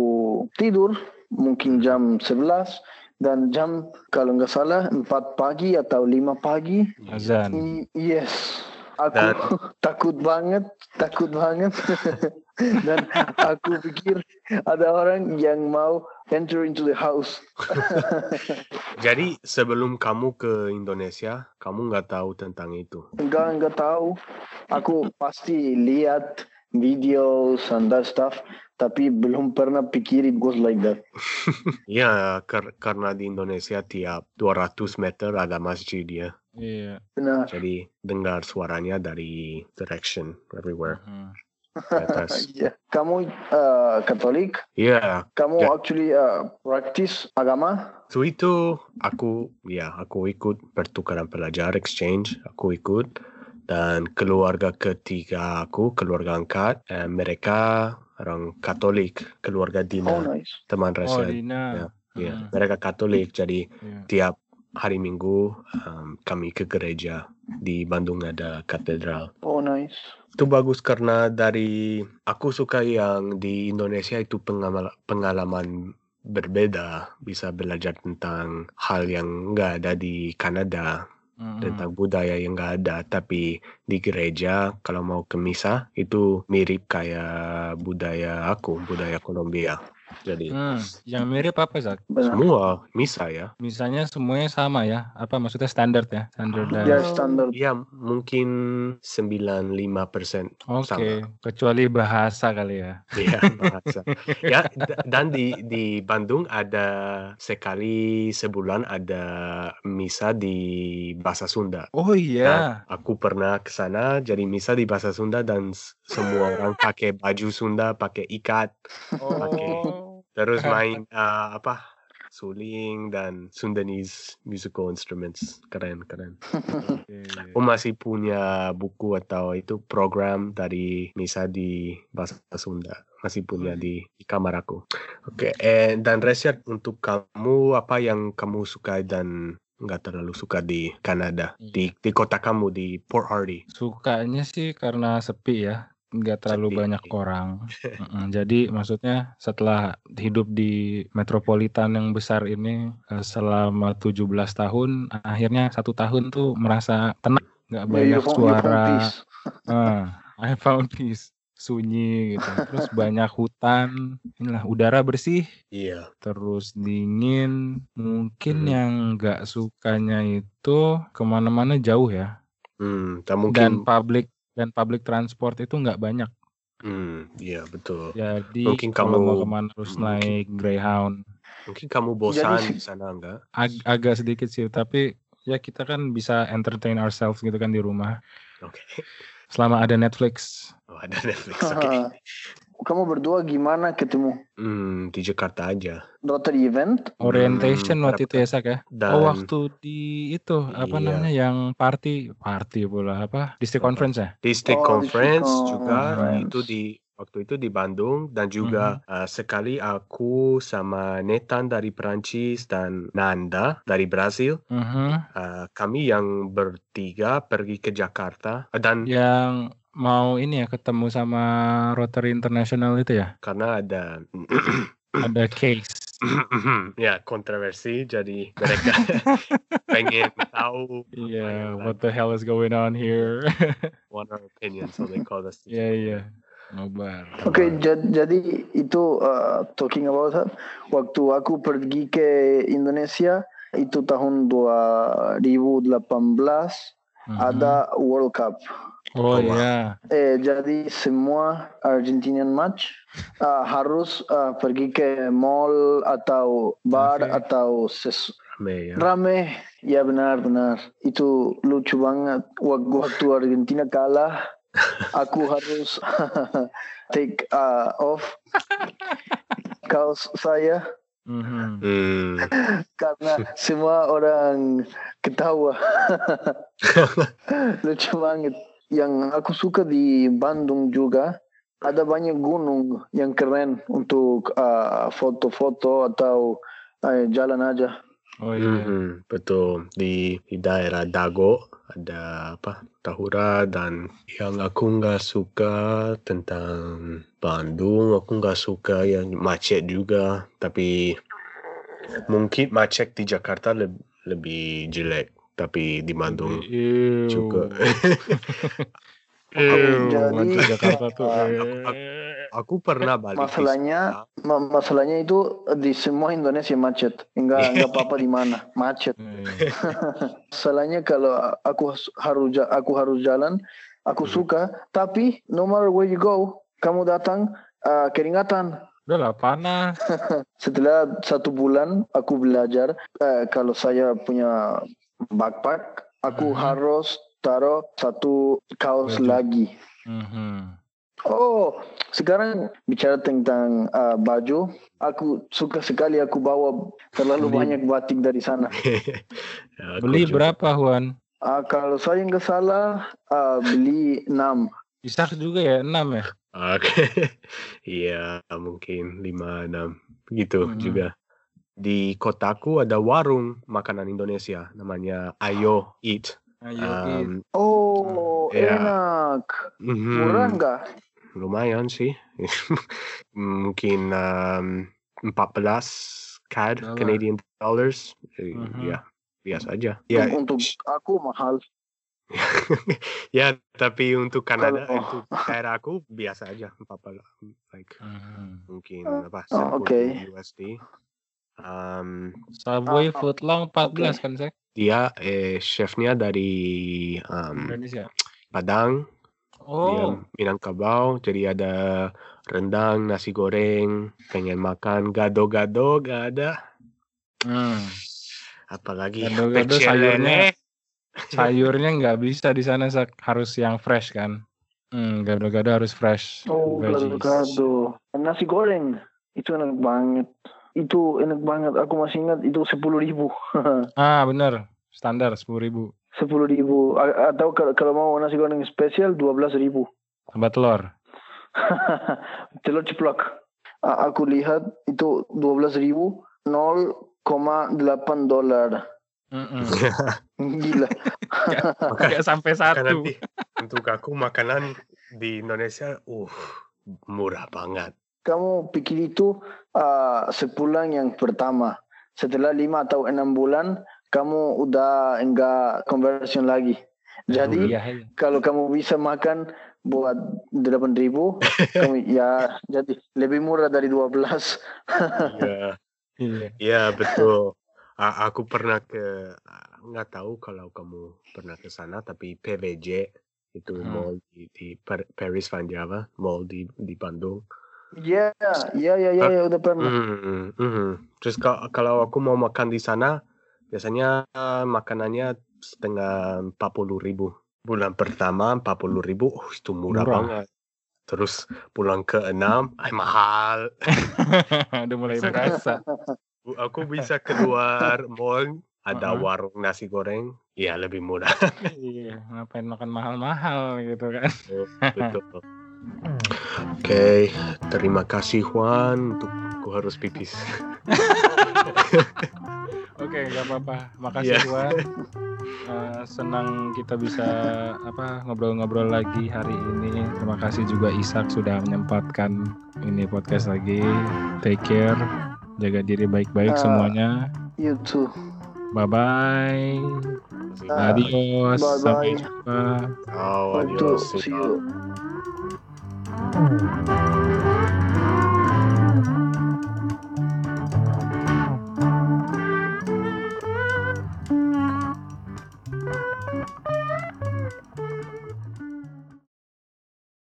tidur mungkin jam 11 dan jam kalau nggak salah 4 pagi atau 5 pagi Azan. Yes. Aku Dan- takut banget, takut banget. Dan aku pikir ada orang yang mau enter into the house. Jadi sebelum kamu ke Indonesia, kamu nggak tahu tentang itu. Enggak, enggak tahu. Aku pasti lihat videos and that stuff, tapi belum pernah pikir it goes like that. Ya, kar- karena di Indonesia tiap 200 meter ada masjid ya. Iya. Benar. Jadi dengar suaranya dari direction everywhere Mhm. di atas. Iya. Kamu uh, Katolik? Iya, Kamu Ya. actually uh, practice agama? So itu aku ya aku ikut pertukaran pelajar exchange aku ikut dan keluarga ketiga aku keluarga angkat eh, mereka orang Katolik keluarga Oh, Dina nice. teman Oh, Rasiad Dina. ya Mhm. mereka Katolik jadi Iya. tiap hari Minggu um, kami ke gereja di Bandung ada katedral Oh, nice. Itu bagus karena dari aku suka yang di Indonesia itu pengamal- pengalaman berbeda. Bisa belajar tentang hal yang nggak ada di Kanada Mhm. tentang budaya yang nggak ada. Tapi di gereja kalau mau ke misa itu mirip kayak budaya aku budaya Kolombia jadi Hmm, yang mirip apa Zak? Semua misa ya Misalnya semuanya sama ya? Apa maksudnya standar ya? Standar Ya, dan standar. ya mungkin 95% Oke, sama kecuali bahasa kali ya. Iya, bahasa. ya, dan di di Bandung ada sekali sebulan ada misa di bahasa Sunda. Oh iya. aku pernah ke sana jadi misa di bahasa Sunda dan semua orang pakai baju Sunda, pakai ikat, Oh. Terus main eh, apa? suling dan Sundanese musical instruments. Keren, keren. Oke. Aku masih punya buku atau itu program dari misa di bahasa Sunda. Masih punya di, di kamar aku. Oke, eh, dan Resiat untuk kamu apa yang kamu suka dan nggak terlalu suka di Kanada di di kota kamu di Port Hardy. Sukanya sih karena sepi ya, nggak terlalu Sepi. banyak orang. Jadi maksudnya setelah hidup di metropolitan yang besar ini eh, selama 17 tahun, akhirnya satu tahun tuh merasa tenang, nggak Yeah, banyak you found, you found suara. Ah, I found peace. sunyi gitu. Terus banyak hutan, inilah udara bersih, Iya. terus dingin. Mungkin Hmm. yang nggak sukanya itu ke mana-mana jauh ya. Hmm, tak Dan mungkin. public dan public transport itu nggak banyak. Hmm, iya betul. Jadi Mungkin kalau mau kamu- ke mana harus mungkin- naik Greyhound. Mungkin kamu bosan di sana enggak? Ag- agak sedikit sih, tapi ya kita kan bisa entertain ourselves gitu kan di rumah. Oke. Selama ada Netflix. Oh, ada Netflix. Oke. Kamu berdua gimana ketemu? Hmm, di Jakarta aja. Rotary event? Orientation Hmm, waktu itu ya Sak ya? Dan Oh waktu di itu apa Iya. namanya yang party party pula apa district conference ya? District Oh, Conference District juga Conference. itu di waktu itu di Bandung dan juga uh, sekali aku sama Nathan dari Perancis dan Nanda dari Brazil Mhm. uh, kami yang bertiga pergi ke Jakarta Uh, dan Yang mau ini ya ketemu sama Rotary International itu ya? karena ada Ada case. ya kontroversi jadi mereka pengen tahu Like- what the hell is going on here? want our opinion so they called us Iya iya. Nobar. Oke, ja- jadi itu uh, talking about that. Waktu aku pergi ke Indonesia itu tahun 2018 Mhm. ada World Cup. Oh iya. Eh, jadi semua Argentinian match uh, harus uh, pergi ke mall atau bar Oke. atau ses rame ya rame. Ya benar benar. Itu lucu banget. Wak- Waktu Argentina kalah, aku harus take uh, off kaos saya Mhm. Hmm. karena semua orang ketawa. lucu banget. Yang aku suka di Bandung juga ada banyak gunung yang keren untuk uh, foto-foto atau uh, jalan aja. Oh iya. Mhm, betul di di daerah Dago ada apa Tahura dan yang aku nggak suka tentang Bandung aku nggak suka yang macet juga tapi mungkin macet di Jakarta leb- lebih jelek tapi di Bandung juga Ew, Jadi- macet Jakarta tuh. Eh. aku pernah balik Masalahnya, ma- masalahnya itu di semua Indonesia macet. Enggak enggak apa-apa di mana, macet. Eh, Masalahnya kalau aku harus aku harus jalan, aku Hmm. suka, tapi no matter where you go, kamu datang uh, keringatan. Udah lah panas. Setelah satu bulan aku belajar uh, kalau saya punya backpack, aku Mhm. harus taruh satu kaos Baju. lagi. Mhm. Oh, sekarang bicara tentang uh, baju, aku suka sekali aku bawa terlalu Beli. banyak batik dari sana. Ya, Beli juga. berapa Juan? Uh, kalau saya nggak salah, uh, beli 6. Isak juga ya 6 ya? Oke, iya mungkin lima enam gitu Mhm. juga. Di kotaku ada warung makanan Indonesia namanya Ayo Eat. Ayo Um, Oh, Ya. enak. mhm, Murah nggak? Lumayan sih. mungkin um, 14 CAD Dollar. Canadian dollars. Mhm. Ya biasa aja. Ya, Untuk aku mahal. ya tapi untuk Kanada Kalau- untuk daerah aku biasa aja 14 like Mhm. mungkin Oh, apa oh, 10 oke. USD. Um, Subway Ah, footlong 14 kan Sek? dia eh chefnya dari um, Indonesia. Padang, dia Oh, Minangkabau, jadi ada rendang, nasi goreng, pengen makan gado-gado gak ada, hmm. apalagi Gado-gado pecel sayurnya- sayurnya nggak bisa di sana harus yang fresh kan? Hmm, gado-gado harus fresh. Oh, gado-gado. Nasi goreng. Itu enak banget. Itu enak banget. Aku masih ingat itu sepuluh ribu. Ah, bener. Standar 10.000 Sepuluh ribu. A- Atau kalau, mau nasi goreng spesial dua belas ribu. Tambah telur. Telur ceplok. A- Aku lihat itu dua belas ribu. 0,8 dolar. Mm-mm. Gila. Nggak sampai satu. nanti untuk aku makanan di Indonesia, uh, murah banget. Kamu pikir itu uh, sebulan yang pertama. Setelah lima atau enam bulan, kamu udah enggak conversion lagi. Jadi Iya, iya. kalau kamu bisa makan buat 8000 kami ya jadi lebih murah dari 12 Iya, Iya. iya betul. A- aku pernah ke nggak tahu kalau kamu pernah ke sana tapi PVJ itu Hmm. mall di, di Par- Paris Van Java, mall di di Bandung. Ya ya ya ya, ya udah pernah Mhm, mhm. Terus ka- kalau aku mau makan di sana, biasanya eh, makanannya setengah 40 ribu. Bulan pertama 40 ribu, oh, itu murah, Murah. banget. Terus bulan ke-6, ay mahal. Udah mulai berasa. Aku bisa keluar mall, ada Uh-uh. warung nasi goreng, ya lebih murah. Iya, ngapain makan mahal-mahal gitu kan. Betul. Oke, terima kasih Juan untuk aku harus pipis. Oke, nggak apa-apa. Makasih Iya. Juan. Eh, senang kita bisa apa ngobrol-ngobrol lagi hari ini. Terima kasih juga Ishak sudah menyempatkan ini podcast lagi. Take care. Jaga diri baik-baik Ah. semuanya. you too Bye bye. Ah, Adios. bye-bye. Sampai jumpa. Oh, adios. see you うん。